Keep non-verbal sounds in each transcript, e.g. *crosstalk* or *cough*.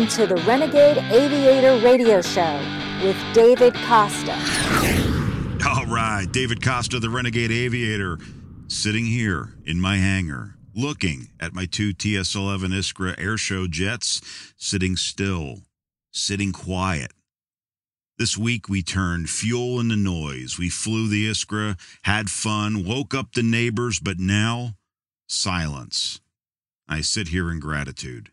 Welcome to the Renegade Aviator Radio Show with David Costa. All right, David Costa, the Renegade Aviator, sitting here in my hangar, looking at my two TS 11 Iskra airshow jets, sitting still, sitting quiet. This week we turned fuel into noise. We flew the Iskra, had fun, woke up the neighbors, but now silence. I sit here in gratitude.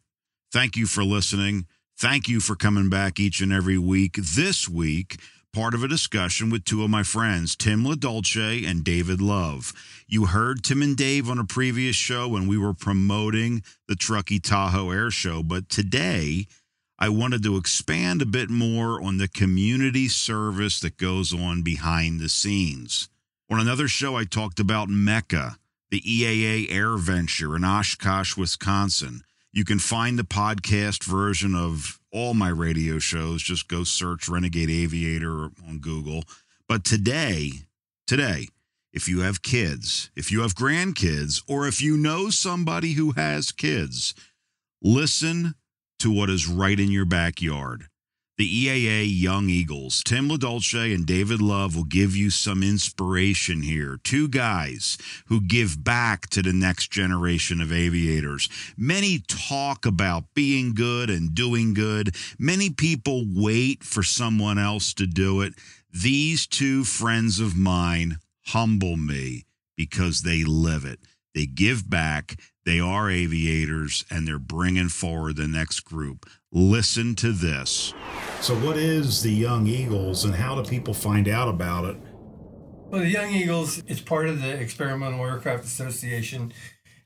Thank you for listening. Thank you for coming back each and every week. This week, part of a discussion with two of my friends, Tim LoDolce and David Love. You heard Tim and Dave on a previous show when we were promoting the Truckee Tahoe Air Show, but today I wanted to expand a bit more on the community service that goes on behind the scenes. On another show, I talked about Mecca, the EAA AirVenture in Oshkosh, Wisconsin. You can find the podcast version of all my radio shows. Just go search Renegade Aviator on Google. But today, today, if you have kids, if you have grandkids, or if you know somebody who has kids, listen to what is right in your backyard. The EAA Young Eagles, Tim LoDolce and David Love will give you some inspiration here. Two guys who give back to the next generation of aviators. Many talk about being good and doing good. Many people wait for someone else to do it. These two friends of mine humble me because they live it. They give back. They are aviators and they're bringing forward the next group. Listen to this. So, what is the Young Eagles and how do people find out about it? Well, the Young Eagles is part of the Experimental Aircraft Association.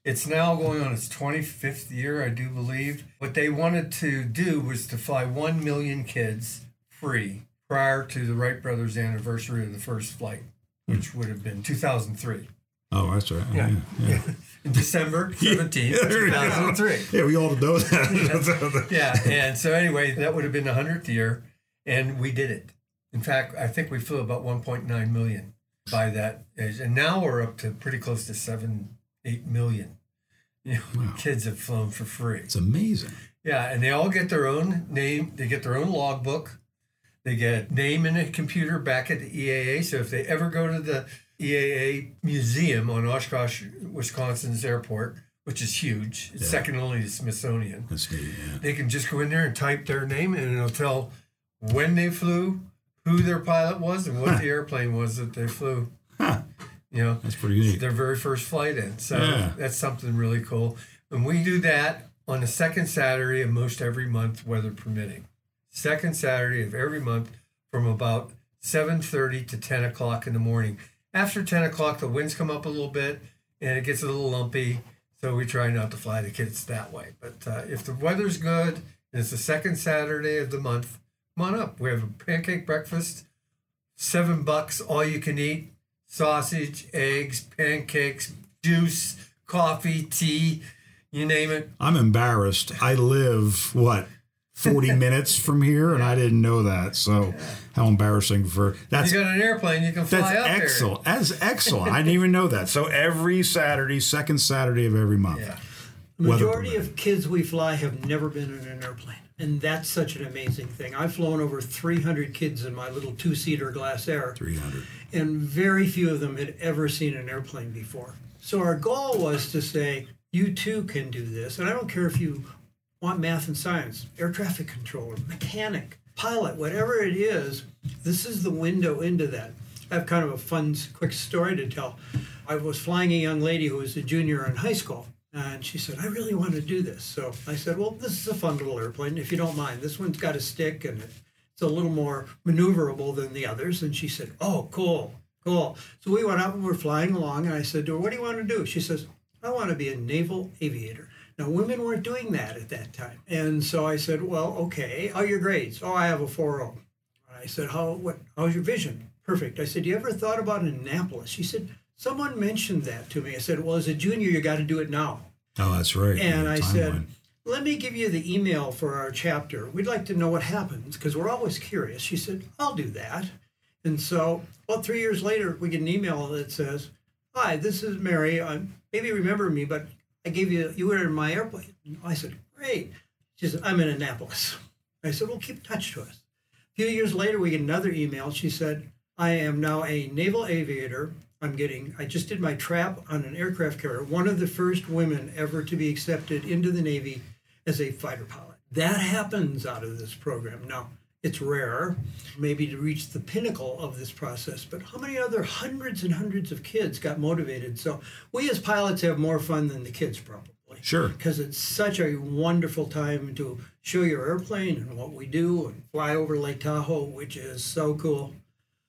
It's now going on its 25th year, I do believe. What they wanted to do was to fly 1 million kids free prior to the Wright brothers' anniversary of the first flight, which hmm. would have been 2003. Oh, that's right. Yeah. yeah. *laughs* In December *laughs* 17th, Yeah, there we go. 2003. Yeah, we all know that. *laughs* yeah, and so anyway, that would have been the 100th year, and we did it. In fact, I think we flew about 1.9 million by that age. And now we're up to pretty close to 7, 8 million. You know, Wow. kids have flown for free. It's amazing. Yeah, and they all get their own name. They get their own logbook. They get name in a computer back at the EAA. So if they ever go to the EAA museum on Oshkosh, Wisconsin's airport, which is huge, it's Yeah. second only to Smithsonian, That's neat. Yeah. they can just go in there and type their name and it'll tell when they flew, who their pilot was, and what the airplane was that they flew. Huh. You know, That's pretty neat. their very first flight in. So Yeah. that's something really cool. And we do that on the second Saturday of most every month, weather permitting. Second Saturday of every month from about 7.30 to 10 o'clock in the morning. After 10 o'clock, the winds come up a little bit and it gets a little lumpy. So we try not to fly the kids that way. But uh, if the weather's good and it's the second Saturday of the month, come on up. We have a pancake breakfast, seven bucks, all you can eat sausage, eggs, pancakes, juice, coffee, tea, you name it. I'm embarrassed. I live what 40 *laughs* minutes from here, and I didn't know that. So how embarrassing for that's you got an airplane, you can fly that's up excellent. That's *laughs* excellent. I didn't even know that. So every Saturday, second Saturday of every month. Yeah. The majority permitting. of kids we fly have never been in an airplane. And that's such an amazing thing. I've flown over 300 kids in my little two seater Glasair, 300. and very few of them had ever seen an airplane before. So our goal was to say, you too can do this. And I don't care if you want math and science, air traffic controller, mechanic, pilot, whatever it is, this is the window into that. I have kind of a fun, quick story to tell. I was flying a young lady who was a junior in high school, and she said, I really want to do this. So I said, Well, this is a fun little airplane, if you don't mind. This one's got a stick and it's a little more maneuverable than the others. And she said, Oh, cool, cool. So we went up and we're flying along, and I said to her, What do you want to do? She says, I want to be a naval aviator. Now, women weren't doing that at that time. And so I said, Well, okay. How are your grades? Oh, I have a 4.0. I said, How, what, how's your vision? Perfect. I said, You ever thought about Annapolis? She said, Someone mentioned that to me. I said, Well, as a junior, you got to do it now. Oh, that's right. And I said, let me give you the email for our chapter. We'd like to know what happens because we're always curious. She said, I'll do that. And so, well, three years later, we get an email that says, Hi, this is Mary. I'm, maybe remember me, but I gave you, you were in my airplane. I said, Great. She said, I'm in Annapolis. I said, Well, keep touch to us. A few years later, we get another email. She said, I am now a naval aviator. I'm getting, I just did my trap on an aircraft carrier, one of the first women ever to be accepted into the Navy as a fighter pilot. That happens out of this program. Now, it's rare, maybe to reach the pinnacle of this process, but how many other hundreds and hundreds of kids got motivated? So we as pilots have more fun than the kids probably. Sure. Because it's such a wonderful time to show your airplane and what we do and fly over Lake Tahoe, which is so cool.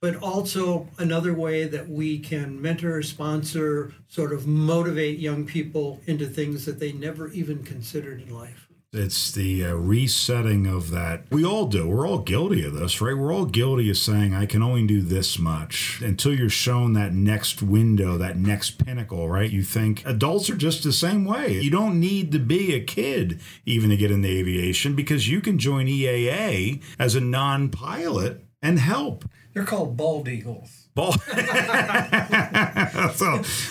But also another way that we can mentor, sponsor, sort of motivate young people into things that they never even considered in life. It's the uh, resetting of that. We all do. We're all guilty of this, right? We're all guilty of saying, I can only do this much until you're shown that next window, that next pinnacle, right? You think adults are just the same way. You don't need to be a kid even to get into aviation because you can join EAA as a non pilot and help. They're called bald eagles. Bald. *laughs* *laughs* so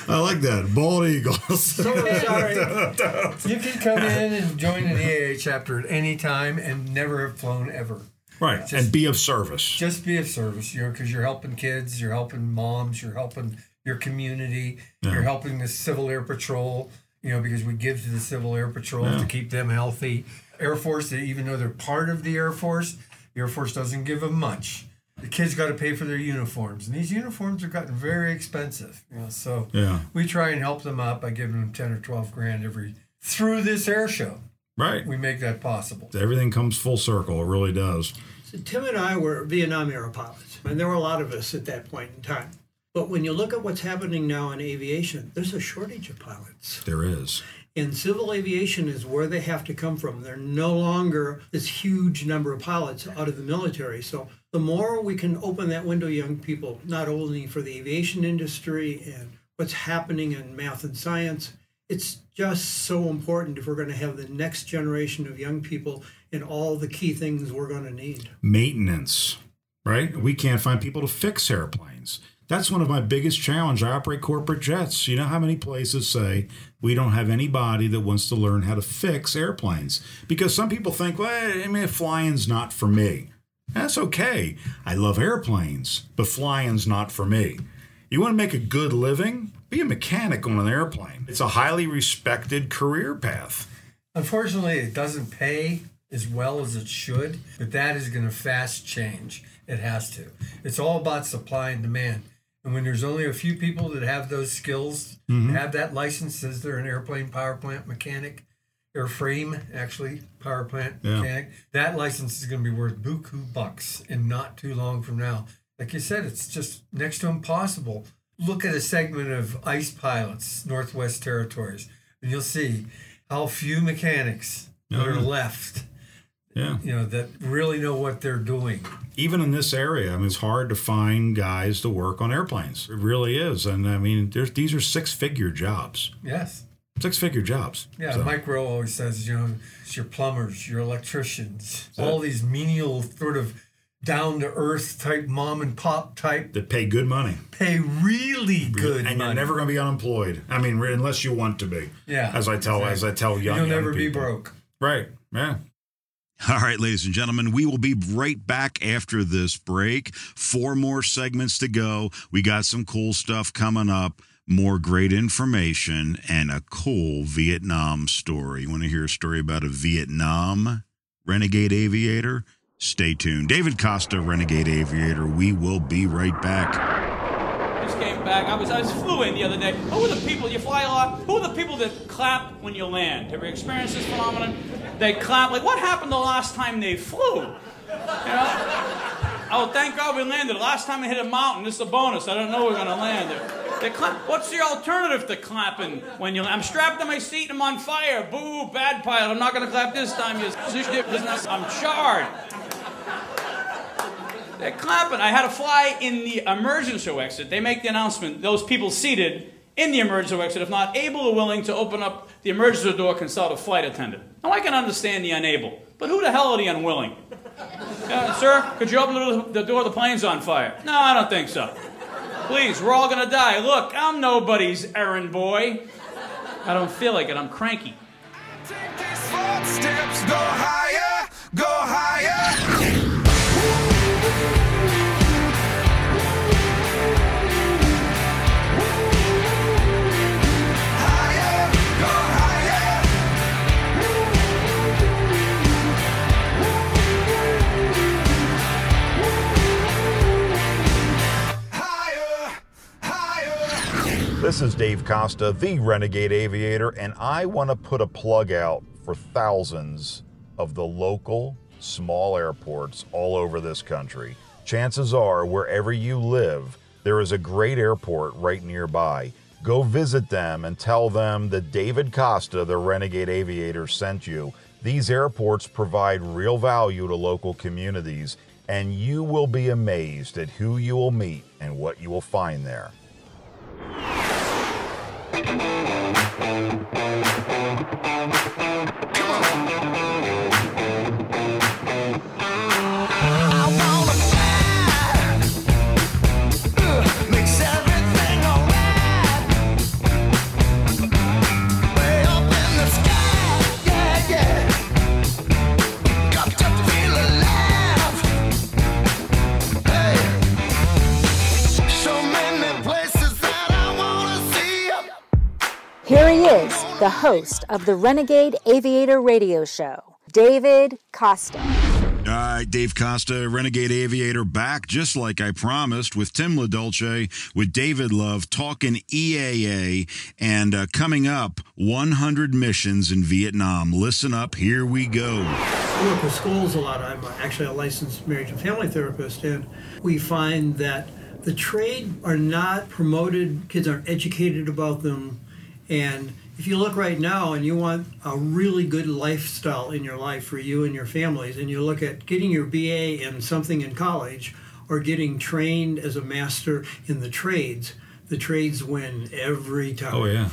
I like that. Bald eagles. So sorry. *laughs* You can come in and join an EAA chapter at any time and never have flown ever. right. and be of service. Just be of service, you know, because you're helping kids, you're helping moms, you're helping your community, you're helping the Civil Air Patrol, you know, because we give to the Civil Air Patrol to keep them healthy. Air Force, even though they're part of the Air Force, the Air Force doesn't give them much. The kids got to pay for their uniforms, and these uniforms have gotten very expensive. You know, so Yeah. we try and help them out by giving them ten or twelve grand every through this air show. Right. We make that possible. Everything comes full circle. It really does. So Tim and I were Vietnam era pilots, and there were a lot of us at that point in time. But when you look at what's happening now in aviation, there's a shortage of pilots. There is. And civil aviation is where they have to come from. They're no longer this huge number of pilots out of the military. So the more we can open that window, young people, not only for the aviation industry and what's happening in math and science, it's just so important if we're going to have the next generation of young people in all the key things we're going to need. Maintenance, right? We can't find people to fix airplanes. That's one of my biggest challenges. I operate corporate jets. You know how many places say we don't have anybody that wants to learn how to fix airplanes? Because some people think, well, I mean, flying's not for me. That's okay. I love airplanes, but flying's not for me. You want to make a good living? Be a mechanic on an airplane. It's a highly respected career path. Unfortunately, it doesn't pay as well as it should, but that is going to fast change. It has to. It's all about supply and demand. And when there's only a few people that have those skills, mm-hmm. have that license as they're an airplane power plant mechanic, airframe actually power plant Yeah. mechanic, that license is going to be worth buku bucks in not too long from now. Like you said, it's just next to impossible. Look at a segment of ICE pilots, Northwest Territories, and you'll see how few mechanics Oh, are yeah. left. Yeah. You know that really know what they're doing. even in this area, I mean, it's hard to find guys to work on airplanes. It really is, and I mean, there's these are six-figure jobs, Yes. Six-figure jobs. Yeah, So, Mike Rowe always says, you know, it's your plumbers, your electricians, all these menial sort of down to earth type mom and pop type that pay good money, pay really good money. and money. you're never going to be unemployed. I mean, unless you want to be. Yeah, as I tell as I tell young, You'll young never be broke. Right? Yeah. All right, ladies and gentlemen, we will be right back after this break. Four more segments to go. We got some cool stuff coming up, more great information, and a cool Vietnam story. You want to hear a story about a Vietnam renegade aviator? Stay tuned. David Costa, Renegade Aviator. We will be right back. Just came back. I was I was flew in the other day. Who are the people you fly a lot? Who are the people that clap when you land? Have you experienced this phenomenon? They clap. Like what happened the last time they flew? You know? Oh, thank God we landed. Last time I hit a mountain. This is a bonus. I don't know we're gonna land there. They clap. What's the alternative to clapping when you? I'm strapped to my seat. And I'm on fire. Boo, bad pilot. I'm not gonna clap this time. You. I'm charred. They're clapping. I had to fly in the emergency exit. They make the announcement. Those people seated in the emergency exit, if not able or willing to open up the emergency door, consult a flight attendant. Now, I can understand the unable, but who the hell are the unwilling? Uh, sir, could you open the, door? The plane's on fire. No, I don't think so. Please, we're all gonna die. Look, I'm nobody's errand boy. I don't feel like it. I'm cranky. Footsteps go higher, go higher. Higher, This is Dave Costa, the Renegade Aviator, and I want to put a plug out for thousands of the local small airports all over this country. Chances are, wherever you live, there is a great airport right nearby. Go visit them and tell them that David Costa, the Renegade Aviator, sent you. These airports provide real value to local communities, and you will be amazed at who you will meet and what you will find there. I the host of the Renegade Aviator Radio Show, David Costa. All right, Dave Costa, Renegade Aviator, back just like I promised with Tim LoDolce, with David Love, talking EAA, and uh, coming up 100 missions in Vietnam. Listen up, here we go. I work with schools a lot. I'm actually a licensed marriage and family therapist, and we find that the trade are not promoted, kids aren't educated about them. And if you look right now and you want a really good lifestyle in your life for you and your families, and you look at getting your BA in something in college or getting trained as a master in the trades, the trades win every time. Oh yeah.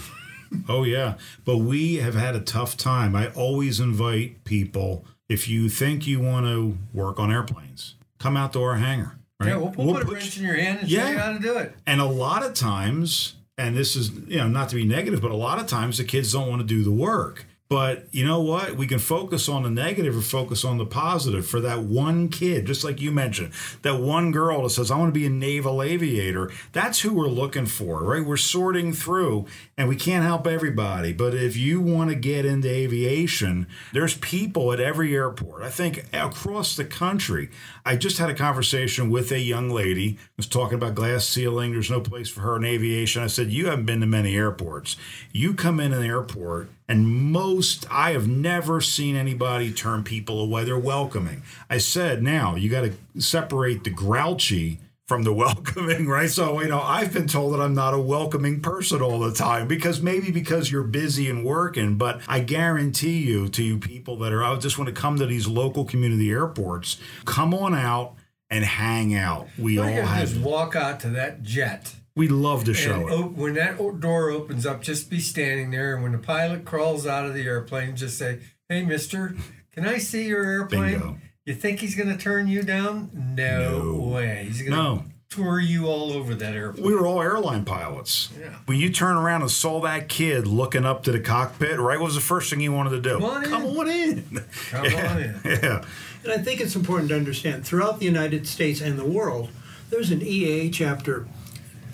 Oh yeah. But we have had a tough time. I always invite people if you think you want to work on airplanes, come out to our hangar. Right? Yeah, we'll, we'll, put a wrench in your hand and show you how to do it. And a lot of times, and this is, you know, not to be negative, but a lot of times the kids don't want to do the work. But you know what? We can focus on the negative or focus on the positive for that one kid, just like you mentioned, that one girl that says, I want to be a naval aviator. That's who we're looking for, right? We're sorting through and we can't help everybody. But if you want to get into aviation, there's people at every airport. I think across the country. I just had a conversation with a young lady was talking about glass ceiling. There's no place for her in aviation. I said, You haven't been to many airports. You come in an airport, and most, I have never seen anybody turn people away. They're welcoming. I said, Now you got to separate the grouchy from the *laughs* welcoming, right? So, you know, I've been told that I'm not a welcoming person all the time because maybe because you're busy and working, but I guarantee you to you people that are out just want to come to these local community airports, come on out and hang out. We All all you gotta do is have walk out to that jet. We love to show and it. o- when that door opens up, just be standing there. And when the pilot crawls out of the airplane, just say, "Hey, Mister, can I see your airplane?" Bingo. You think he's going to turn you down? No, No. way. He's going to No. tour you all over that airplane. We were all airline pilots. Yeah. When you turn around and saw that kid looking up to the cockpit, right? What was the first thing you wanted to do? Come on in. Come on in. Come on *laughs* in. yeah. And I think it's important to understand throughout the United States and the world, there's an EAA chapter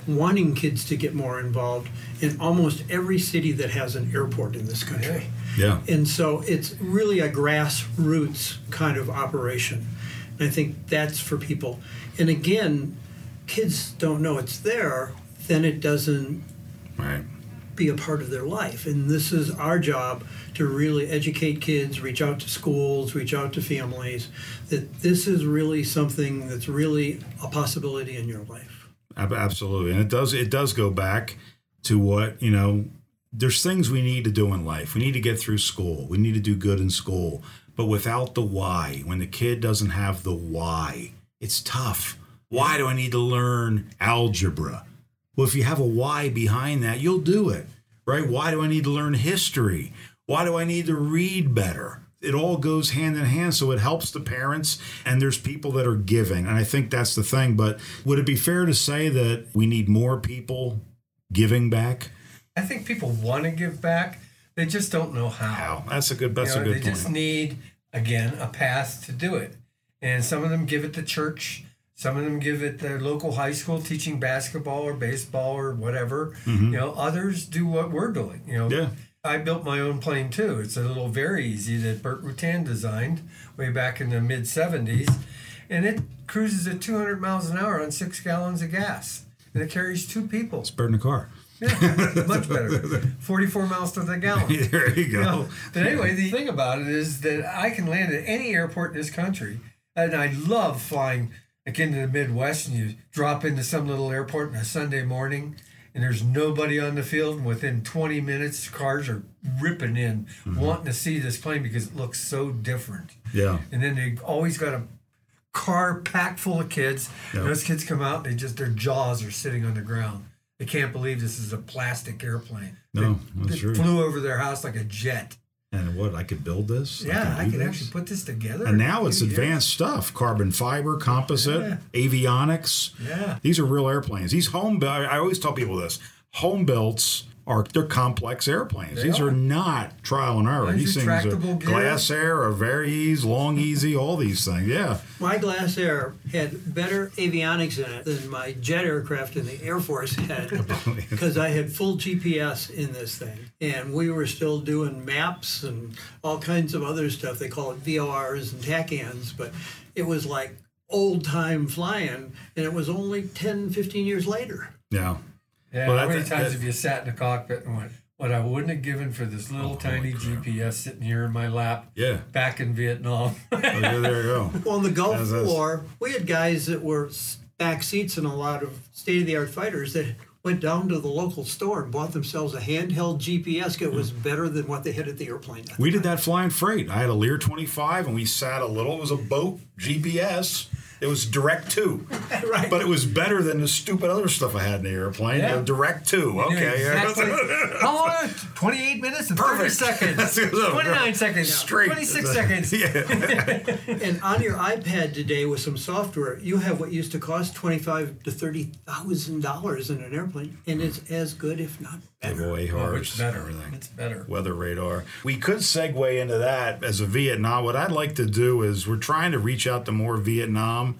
wanting kids to get more involved in almost every city that has an airport in this country. Yeah. And so it's really a grassroots kind of operation. And I think that's for people. And again, kids don't know it's there, then it doesn't Right. be a part of their life. And this is our job to really educate kids, reach out to schools, reach out to families, that this is really something that's really a possibility in your life. Ab- Absolutely, and it does it does go back to what you know. There's things we need to do in life. We need to get through school. We need to do good in school. But without the why, when the kid doesn't have the why, it's tough. Why do I need to learn algebra? Well, if you have a why behind that, you'll do it, right? Why do I need to learn history? Why do I need to read better? It all goes hand in hand. So it helps the parents, and there's people that are giving. And I think that's the thing. But would it be fair to say that we need more people giving back? I think people want to give back. They just don't know how. How? That's a good. That's You know, a good they point. just need again a path to do it. And some of them give it to church. Some of them give it their local high school teaching basketball or baseball or whatever. You know, others do what we're doing. You know, Mm-hmm. Yeah. I built my own plane too. It's a little VariEze that Burt Rutan designed way back in the mid 70s. And it cruises at 200 miles an hour on six gallons of gas. And it carries two people. it's better than a car. Yeah, much better. 44 miles to the gallon. *laughs* there you go. But anyway, the thing about it is that I can land at any airport in this country, and I love flying like into the Midwest. And you drop into some little airport on a Sunday morning, and there's nobody on the field. And within 20 minutes, cars are ripping in, Mm-hmm. wanting to see this plane because it looks so different. Yeah. And then they always got a car packed full of kids. And those kids come out, they just their jaws are sitting on the ground. They can't believe this is a plastic airplane. No, that, that's that true. flew over their house like a jet. And what I could build this? Yeah, I do could this? actually put this together. And now it's Yeah. advanced stuff: carbon fiber, composite, avionics. Yeah. These are real airplanes. These home built. I always tell people this: home builts are they're complex airplanes. They These are. are. not trial and error. These things are gear. Glasair, or VariEze, long easy, all these things. Yeah. My Glasair had better avionics in it than my jet aircraft in the Air Force had *laughs* oh, because I had full GPS in this thing. And we were still doing maps and all kinds of other stuff. They call it VORs and TACANs, but it was like old time flying. And it was only 10, 15 years later. Yeah. Yeah, Well, how many times have you sat in the cockpit and went, what I wouldn't have given for this little oh, tiny GPS sitting here in my lap Yeah. back in Vietnam? *laughs* Oh, yeah, there you go. Well, in the Gulf As is. War, we had guys that were back seats in a lot of state of the art fighters that went down to the local store and bought themselves a handheld GPS. It was better than what they had at the airplane. We did that flying freight. I had a Lear 25 and we sat a little. It was a boat GPS. It was direct to. *laughs* Right. But it was better than the stupid other stuff I had in the airplane. Yeah. You direct to. You knew Okay. Exactly. *laughs* How long? 28 minutes and 30 seconds. *laughs* 29 seconds. Straight. 26 seconds. yeah. And on your iPad today with some software, you have what used to cost twenty-five to thirty thousand dollars in an airplane, and it's as good, if not better. Horse. it's better. Everything. It's better. weather radar. We could segue into that as a Vietnam. What I'd like to do is we're trying to reach out to more Vietnam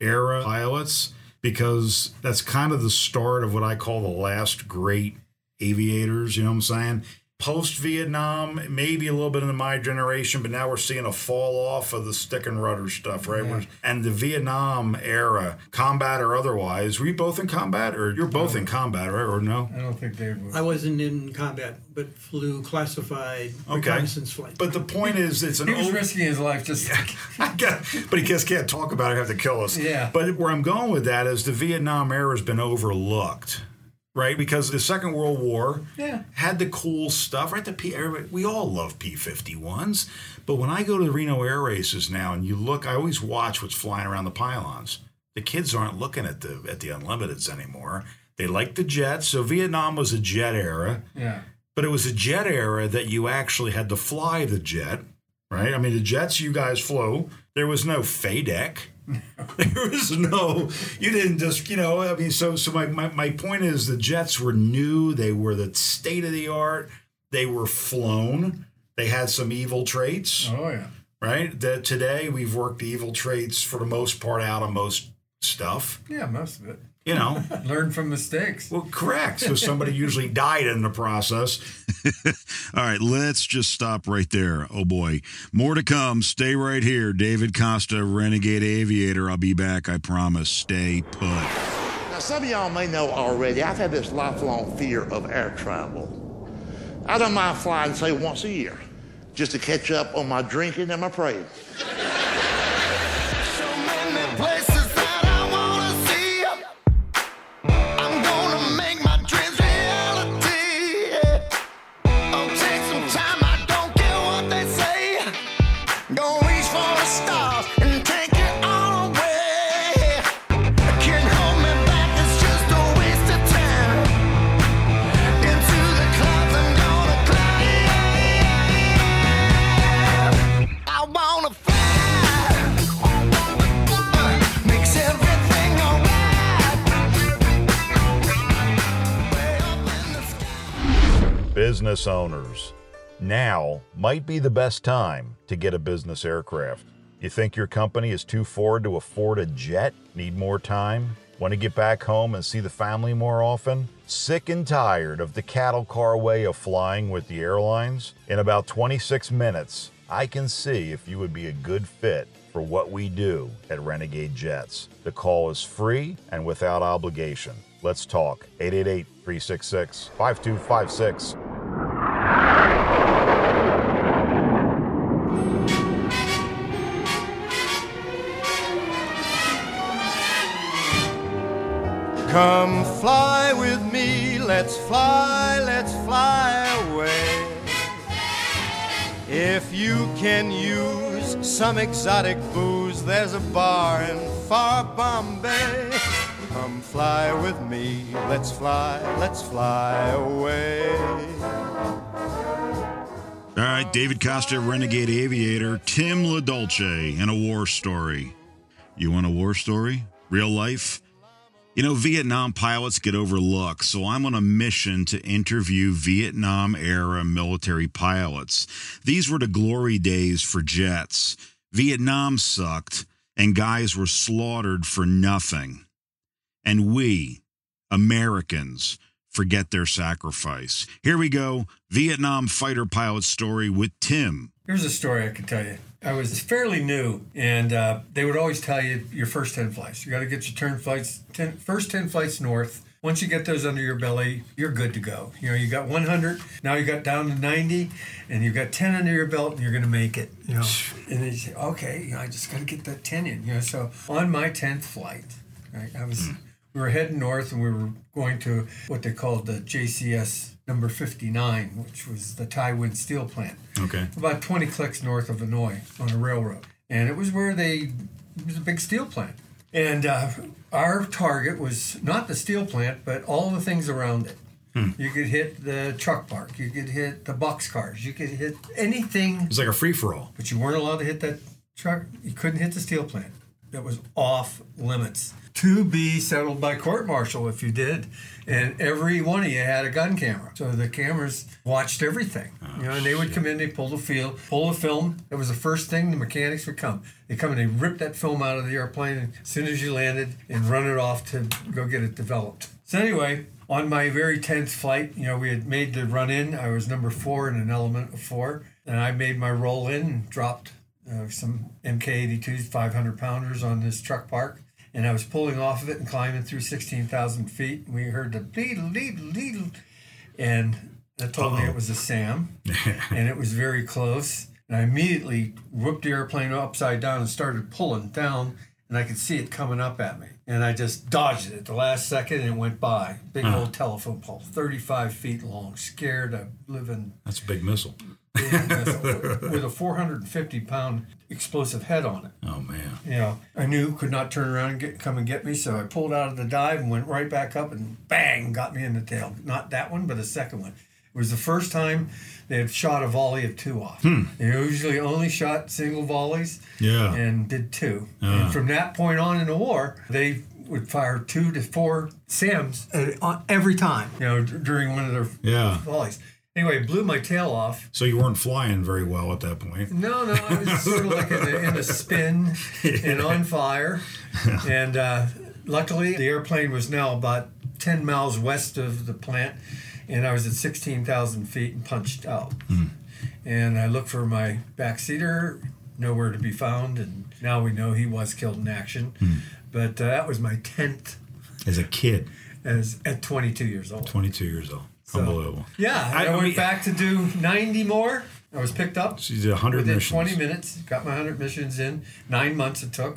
era pilots because that's kind of the start of what I call the last great aviators. You know what I'm saying? Post Vietnam, maybe a little bit into my generation, but now we're seeing a fall off of the stick and rudder stuff, right? We're- And the Vietnam era, combat or otherwise, were you both in combat, or you're both in combat, right? Or no? I don't think they would. I wasn't in combat, but flew classified Okay. reconnaissance flight. But the point is, it's an He was old- risking his life just like. *laughs* I got- but he just can't talk about it. Have to kill us. Yeah. But where I'm going with that is the Vietnam era has been overlooked, right? Because the Second World War Yeah. had the cool stuff, right? The P. We all love P-51s, but when I go to the Reno Air Races now and you look, I always watch what's flying around the pylons. The kids aren't looking at the at the unlimiteds anymore. They like the jets. So Vietnam was a jet era. Yeah. But it was a jet era that you actually had to fly the jet, right? I mean, the jets you guys flew, there was no FADEC. *laughs* there was no, you didn't just, you know, I mean, so so my, my, my point is the jets were new, they were the state of the art, they were flown, they had some evil traits, Oh, yeah. right? That today we've worked the evil traits for the most part out of most stuff, Yeah, most of it. You know. *laughs* Learn from mistakes. well, correct. So somebody *laughs* usually died in the process. *laughs* All right, let's just stop right there. Oh boy, more to come. Stay right here. David Costa, Renegade Aviator. I'll be back, I promise. Stay put. Now, some of y'all may know already, I've had this lifelong fear of air travel. I don't mind flying, say, once a year, just to catch up on my drinking and my praying. Business owners, now might be the best time to get a business aircraft. You think your company is too forward to afford a jet? Need more time? Want to get back home and see the family more often? Sick and tired of the cattle car way of flying with the airlines? In about 26 minutes, I can see if you would be a good fit for what we do at Renegade Jets. The call is free and without obligation. Let's talk. 888 366 5256. Come fly with me, let's fly, let's fly away. If you can use some exotic booze, there's a bar in far Bombay. Come fly with me, let's fly, let's fly away. All right, David Costa, Renegade Aviator, Tim LoDolce, and a war story. You want a war story? Real life? You know, Vietnam pilots get overlooked, so I'm on a mission to interview Vietnam era military pilots. These were the glory days for jets. Vietnam sucked, and guys were slaughtered for nothing. And we, Americans, forget their sacrifice. Here we go Vietnam fighter pilot story with Tim. Here's a story I could tell you. I was fairly new, and uh, they would always tell you your first 10 flights. You got to get your turn flights, 10, first 10 flights north. Once you get those under your belly, you're good to go. You know, you got 100, now you got down to 90, and you've got 10 under your belt, and you're going to make it. You know, *sighs* and then you say, okay, you know, I just got to get that 10 in. You know, so on my 10th flight, right, I was, we were heading north, and we were going to what they called the JCS number 59, which was the Thai Nguyen steel plant Okay. about 20 clicks north of Hanoi on a railroad. And it was where they, it was a big steel plant. And uh, our target was not the steel plant, but all the things around it. Hmm. You could hit the truck park, you could hit the box cars, you could hit anything, It's like a free for all. but you weren't allowed to hit that truck. You couldn't hit the steel plant. That was off limits. To be settled by court martial if you did. And every one of you had a gun camera. So the cameras watched everything. you know, and they would come in, they pull the field, pull the film. It was the first thing the mechanics would come. They come and they rip that film out of the airplane and as soon as you landed and run it off to go get it developed. So anyway, on my very tenth flight, you know, we had made the run in. I was number four in an element of four. And I made my roll in and dropped uh, some MK82s, 500 pounders on this truck park. And I was pulling off of it and climbing through 16,000 feet. And we heard the deedle, deedle, deedle. And that told me it was a SAM. *laughs* and it was very close. And I immediately whooped the airplane upside down and started pulling down. And I could see it coming up at me. And I just dodged it at the last second and it went by. Big old telephone pole, 35 feet long. Scared. I live in That's a big missile. with a 450 pound explosive head on it. Oh man. You know, I knew could not turn around and get, come and get me, so I pulled out of the dive and went right back up and bang, got me in the tail. Not that one, but the second one. It was the first time they had shot a volley of two off. They usually only shot single volleys Yeah. and did two. And from that point on in the war, they would fire two to four SAMs uh, every time, you know, d- during one of their Yeah. volleys. Anyway, blew my tail off. So you weren't flying very well at that point. No, no, I was sort of like in a, in a spin *laughs* and on fire. And uh, luckily, the airplane was now about 10 miles west of the plant, and I was at 16,000 feet and punched out. And I looked for my backseater, nowhere to be found, and now we know he was killed in action. But uh, that was my 10th As a kid, as at 22 years old. 22 years old. Unbelievable. Yeah, I- I, went mean- back to do 90 more. I was picked up So you did 100 within missions. 20 minutes. Got my 100 missions in. Nine months it took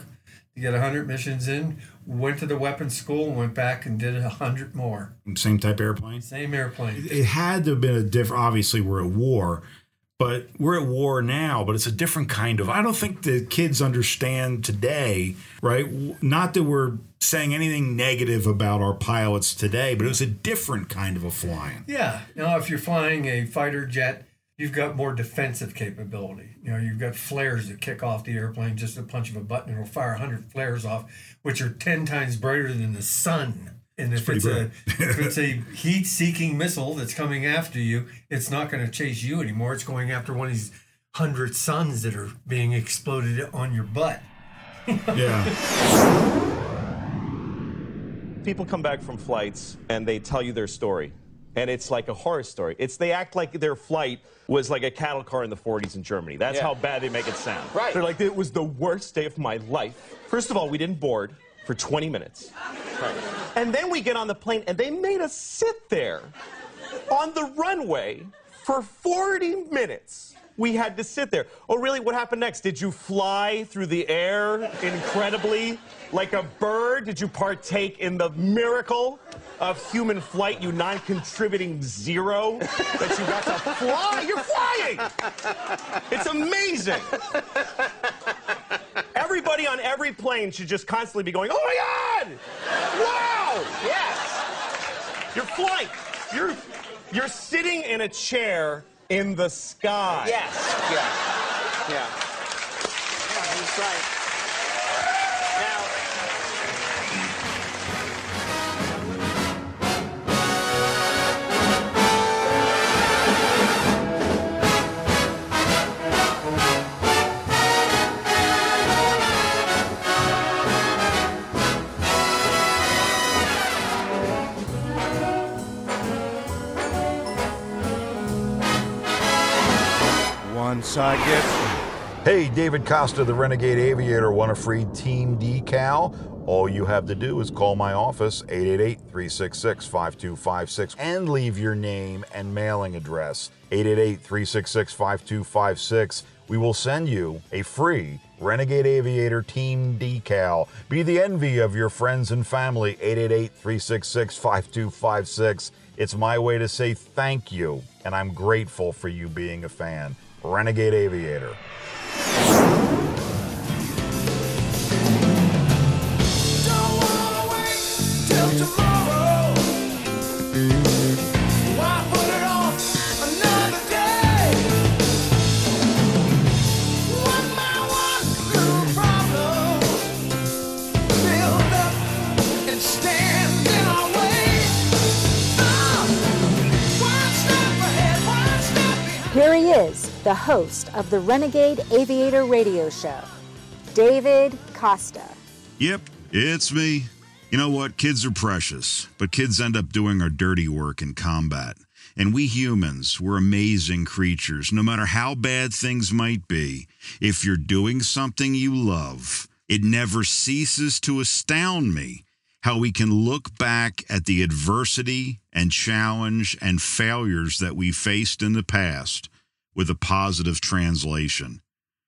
to get 100 missions in. Went to the weapons school and went back and did a 100 more. Same type airplane. Same airplane. It had to have been a different. Obviously, we're at war, but we're at war now. But it's a different kind of. I don't think the kids understand today, right? Not that we're saying anything negative about our pilots today, but it was a different kind of a flying. Yeah. Now, if you're flying a fighter jet, you've got more defensive capability. You know, you've got flares that kick off the airplane just a punch of a button. It'll fire 100 flares off, which are 10 times brighter than the sun. And if pretty it's, a if it's a *laughs* heat-seeking missile that's coming after you, it's not going to chase you anymore. It's going after one of these hundred suns that are being exploded on your butt. Yeah. *laughs* people come back from flights and they tell you their story and it's like a horror story it's they act like their flight was like a cattle car in the 40s in germany that's Yeah. how bad they make it sound Right. they're like it was the worst day of my life first of all we didn't board for 20 minutes and then we get on the plane and they made us sit there on the runway for 40 minutes. We had to sit there. Oh, really? What happened next? Did you fly through the air incredibly like a bird? Did you partake in the miracle of human flight, you non contributing zero that you got to fly? You're flying! It's amazing. Everybody on every plane should just constantly be going, oh my God! Wow! Yes. You're flying. You're you're sitting in a chair in the sky. Yes. Yeah. Yeah. Yeah, he's right. I Hey, David Costa, the Renegade Aviator. Want a free team decal? All you have to do is call my office, 888 366 5256, and leave your name and mailing address, 888 366 5256. We will send you a free Renegade Aviator team decal. Be the envy of your friends and family, 888 366 5256. It's my way to say thank you, and I'm grateful for you being a fan. Renegade Aviator. The host of the Renegade Aviator Radio Show, David Costa. Yep, it's me. You know what? Kids are precious, but kids end up doing our dirty work in combat. And we humans, we're amazing creatures. No matter how bad things might be, if you're doing something you love, it never ceases to astound me how we can look back at the adversity and challenge and failures that we faced in the past with a positive translation.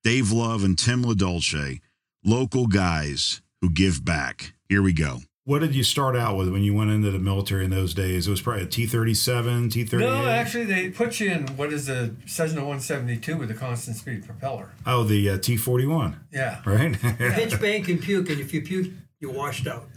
Dave Love and Tim LoDolce, local guys who give back. Here we go. What did you start out with when you went into the military in those days? It was probably a T thirty seven, T thirty eight. No, actually, they put you in what is a Cessna 172 with a constant speed propeller. Oh, the uh, T forty one. Yeah. Right. Pitch, *laughs* bank, and puke, and if you puke, you're washed out.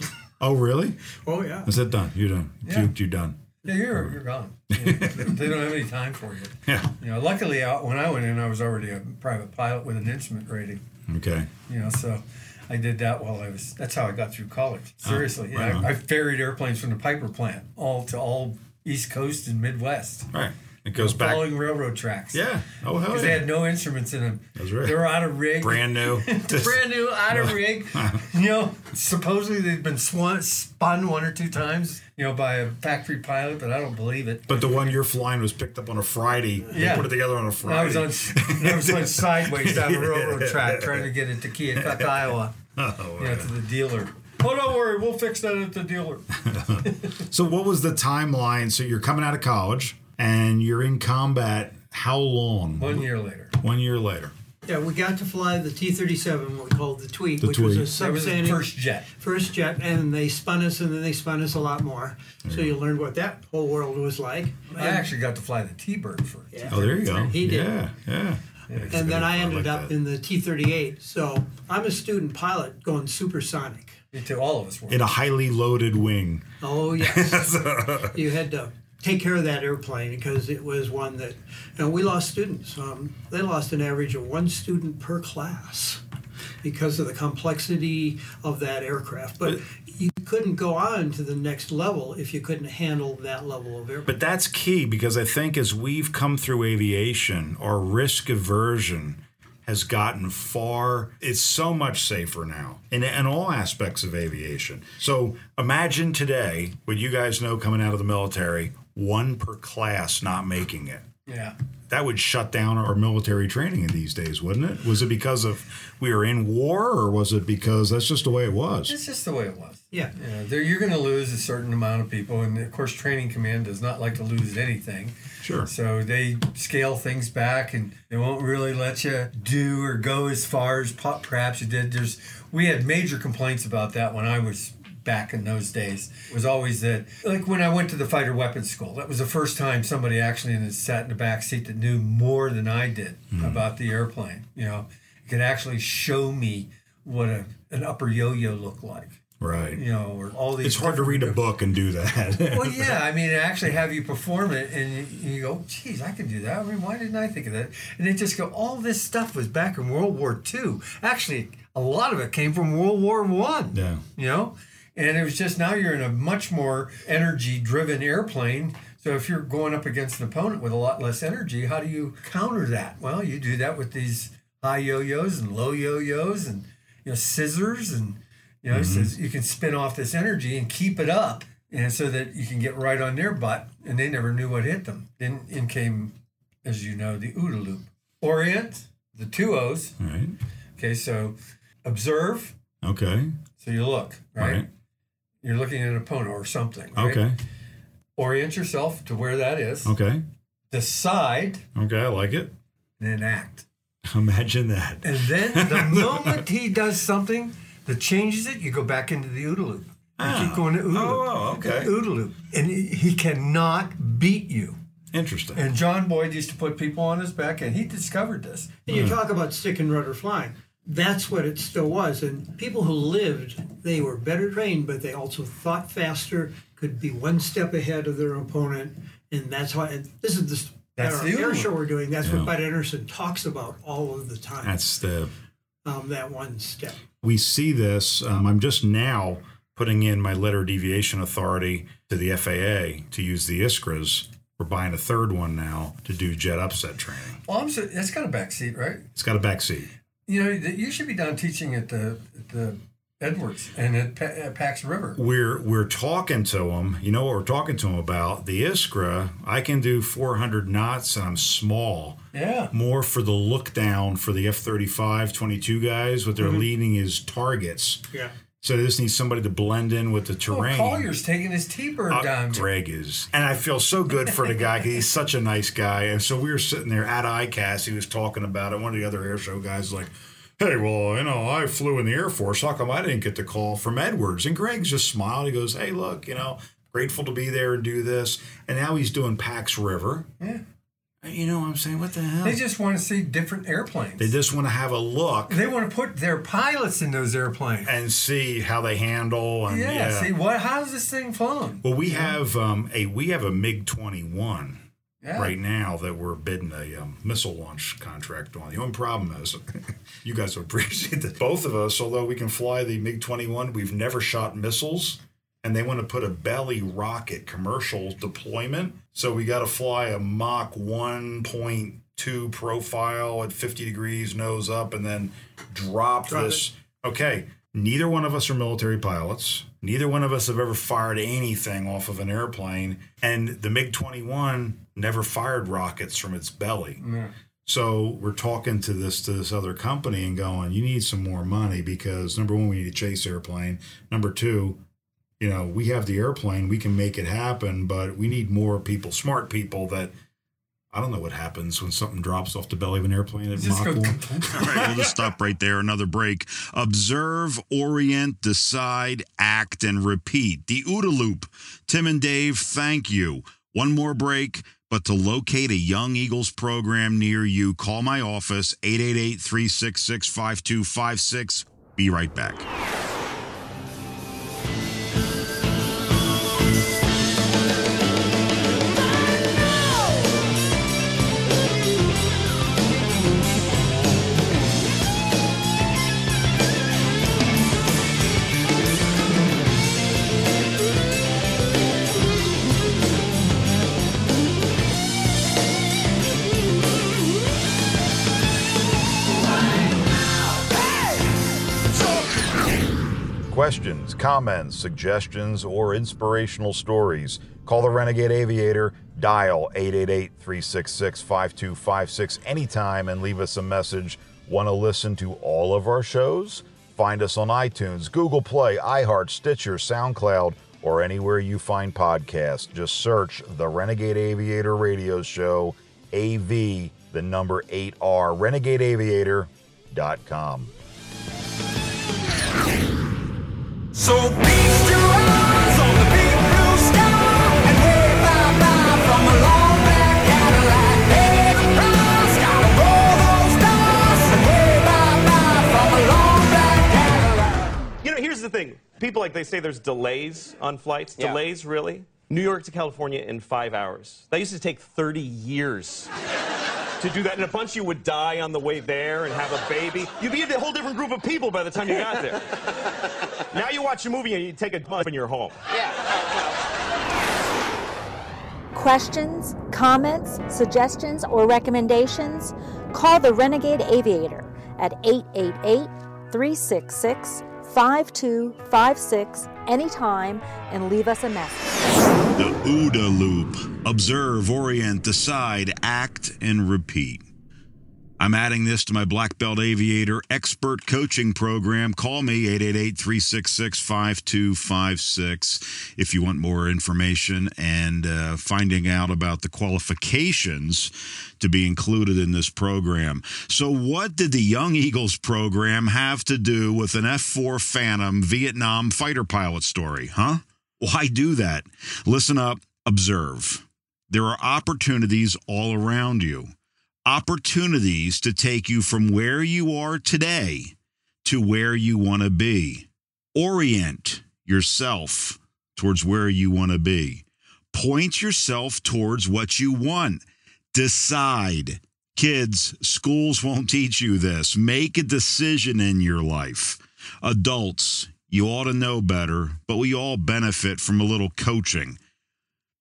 oh, really? Oh yeah. Is that done? You're done. Yeah. Puked, you're done. Yeah, you're you're gone. You *laughs* know, they don't have any time for you. Yeah. You know, luckily, out when I went in, I was already a private pilot with an instrument rating. Okay. You know, so I did that while I was. That's how I got through college. Ah, Seriously, right yeah. I, I ferried airplanes from the Piper plant all to all East Coast and Midwest. Right. It goes back. following railroad tracks. Yeah. Oh hell because yeah. they had no instruments in them. That's right. They were out of rig. Brand new. *laughs* brand new, out of *laughs* rig. You know, supposedly they've been swan, spun one or two times, you know, by a factory pilot, but I don't believe it. But the one you're flying was picked up on a Friday. They Yeah. put it together on a Friday. I was on, I was going *laughs* sideways down a railroad track trying to get it to Keokuk, Iowa. Oh, know, to the dealer. Oh, don't worry, we'll fix that at the dealer. So what was the timeline? So you're coming out of college and you're in combat. How long? One year later. One year later. Yeah, we got to fly the T-37, what we called the Tweet, The which was a Tweet. Was the substandard first jet. first jet, and they spun us, and then they spun us a lot more. So you learned what that whole world was like. I actually got to fly the T-bird for Yeah. Oh, there you go. He did. Yeah, yeah. and then I ended like up that. in the T-38. So I'm a student pilot going supersonic. To all of us were. In a highly loaded wing. Oh *laughs* yes, you had to take care of that airplane because it was one that, you know, we lost students. Um, they lost an average of one student per class because of the complexity of that aircraft. But you couldn't go on to the next level if you couldn't handle that level of airplane. But that's key because I think as we've come through aviation, our risk aversion has gotten far it's so much safer now in, in all aspects of aviation so imagine today what you guys know coming out of the military one per class not making it Yeah. that would shut down our military training in these days wouldn't it was it because of we were in war or was it because that's just the way it was It's just the way it was. Yeah. You know, there, you're going to lose a certain amount of people, and of course, training command does not like to lose anything. Sure. So they scale things back, and they won't really let you do or go as far as perhaps you did. There's we had major complaints about that when I was back in those days. It was always that, like when I went to the fighter weapons school, that was the first time somebody actually in the, sat in the back seat that knew more than I did hmm. about the airplane. You know, could actually show me what a, an upper yo-yo looked like right you know, or all these. it's hard to read a book and do that *laughs* Well, yeah, *laughs* I mean, actually have you perform it, and you, you go, "Geez, I can do that." I mean, why didn't I think of that? And they just go, "All this stuff was back in World War II. Actually, a lot of it came from World War One. yeah You know, and it was just now you're in a much more energy-driven airplane. So if you're going up against an opponent with a lot less energy, how do you counter that? Well, you do that with these high yo-yos and low yo-yos and you know scissors and you know mm-hmm. so you can spin off this energy and keep it up and so that you can get right on their butt and they never knew what hit them. Then in came, as you know, the OODA loop. Orient, the two O's. right Okay, so observe. okay So you look, right? Right. You're looking at an opponent or something. Right? okay Orient yourself to where that is. okay Decide okay i like it and then act. *laughs* imagine that And then *laughs* the moment he does something that changes it, you go back into the OODA loop. You ah. keep going to OODA Oh, loop. oh, okay. OODA loop. And he he cannot beat you. interesting And John Boyd used to put people on his back, and he discovered this. And you talk about stick and rudder flying. That's what it still was. And people who lived, they were better trained, but they also thought faster, could be one step ahead of their opponent. And that's why, and this is the That's our the air show we're doing. That's Yeah. what Bud Anderson talks about all of the time. that's the um, that one step. we see this. Um, I'm just now putting in my letter deviation authority to the FAA to use the Iskras. We're buying a third one now to do jet upset training. Well, I'm so, that's got a back seat, right? It's got a back seat. You know, that you should be done teaching at the at the Edwards and at, Pa- at Pax River. We're we're talking to them. You know what we're talking to them about? The Iskra. I can do 400 knots, and I'm small. Yeah. More for the look down for the F-35 22 guys. What they're mm-hmm. leading is targets. Yeah. So they just need somebody to blend in with the Oh, terrain. Colyer's taking his T-bird Uh, down. Greg is, and I feel so good for the guy. He's such a nice guy, and so we were sitting there at ICAST. He was talking about it. One of the other air show guys was like, "Hey, well, you know, I flew in the Air Force. How come I didn't get the call from Edwards?" And Greg just smiled. He goes, "Hey, look, you know, grateful to be there and do this." And now he's doing Pax River. Yeah. You know what I'm saying? What the hell? They just want to see different airplanes. They just want to have a look They want to put their pilots in those airplanes. and see how they handle. And yeah, yeah, See what? How's this thing flown? Well, we have um, a we have a MiG twenty one. Yeah. right now that we're bidding a um, missile launch contract on. The only problem is, *laughs* you guys would appreciate that both of us, although we can fly the MiG 21, we've never shot missiles. And they want to put a belly rocket commercial deployment. So we got to fly a Mach 1.2 profile at 50 degrees, nose up, and then drop, Drop this. Okay. Neither one of us are military pilots. Neither one of us have ever fired anything off of an airplane. And the MiG 21 never fired rockets from its belly. So we're talking to this to this other company and going, you need some more money because number one, we need a chase airplane. Number two, you know, we have the airplane, we can make it happen, but we need more people, smart people that I don't know what happens when something drops off the belly of an airplane at Just Mach go- 1. All right, we'll just stop right there. Another break. Observe, orient, decide, act, and repeat. The OODA loop. Tim and Dave, thank you. One more break, but to locate a Young Eagles program near you, call my office, 888 366 5256. Be right back. Questions, comments, suggestions, or inspirational stories, call the Renegade Aviator, dial 888 366 5256 anytime and leave us a message. Want to listen to all of our shows? Find us on iTunes, Google Play, iHeart, Stitcher, SoundCloud, or anywhere you find podcasts. Just search the Renegade Aviator Radio Show, AV, the number 8R, renegadeaviator.com. So feast your eyes on the big blue sky and wave bye-bye from a long black Cadillac. Pay the price, gotta roll those dice and wave bye-bye from a long black Cadillac. You know, here's the thing. People like they say there's delays on flights. Yeah. Delays, really? New York to California in five hours. That used to take 30 years to do that. And a bunch of you would die on the way there and have a baby. You'd be a whole different group of people by the time you got there. now you watch a movie and you take a bus and you're home. Questions, comments, suggestions, or recommendations? Call the Renegade Aviator at 888 366 5256 anytime and leave us a message. The OODA loop. Observe, orient, decide, act, and repeat. I'm adding this to my Black Belt Aviator expert coaching program. Call me 888 366 5256 if you want more information and uh, finding out about the qualifications to be included in this program. So, what did the Young Eagles program have to do with an F 4 Phantom Vietnam fighter pilot story, huh? Why do that? Listen up, observe. There are opportunities all around you opportunities to take you from where you are today to where you want to be. Orient yourself towards where you want to be. Point yourself towards what you want. Decide. Kids, schools won't teach you this. Make a decision in your life. Adults, you ought to know better, but we all benefit from a little coaching.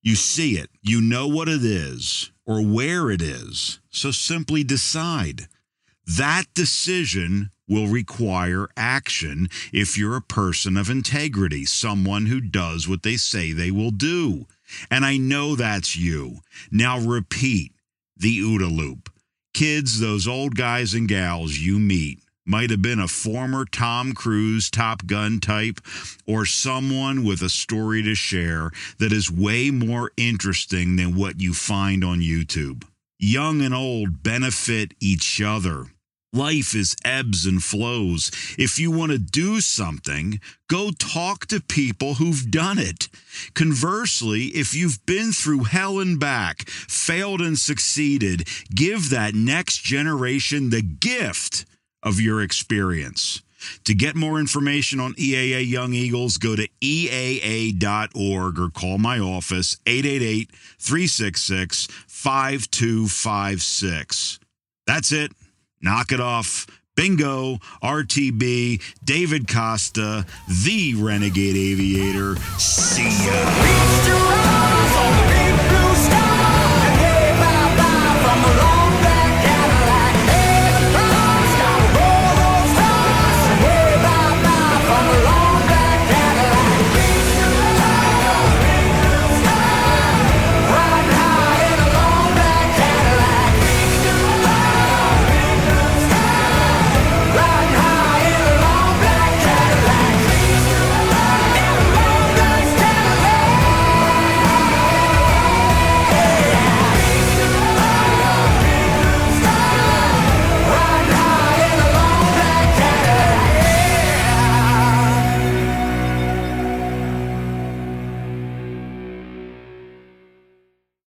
You see it, you know what it is or where it is, so simply decide. That decision will require action if you're a person of integrity, someone who does what they say they will do. And I know that's you. Now repeat the OODA loop. Kids, those old guys and gals you meet might have been a former Tom Cruise Top Gun type or someone with a story to share that is way more interesting than what you find on YouTube. Young and old benefit each other. Life is ebbs and flows. If you want to do something, go talk to people who've done it. Conversely, if you've been through hell and back, failed and succeeded, give that next generation the gift of your experience. To get more information on EAA Young Eagles, go to EAA.org or call my office 888 366 5256. That's it. Knock it off. Bingo, RTB, David Costa, the Renegade Aviator. See ya.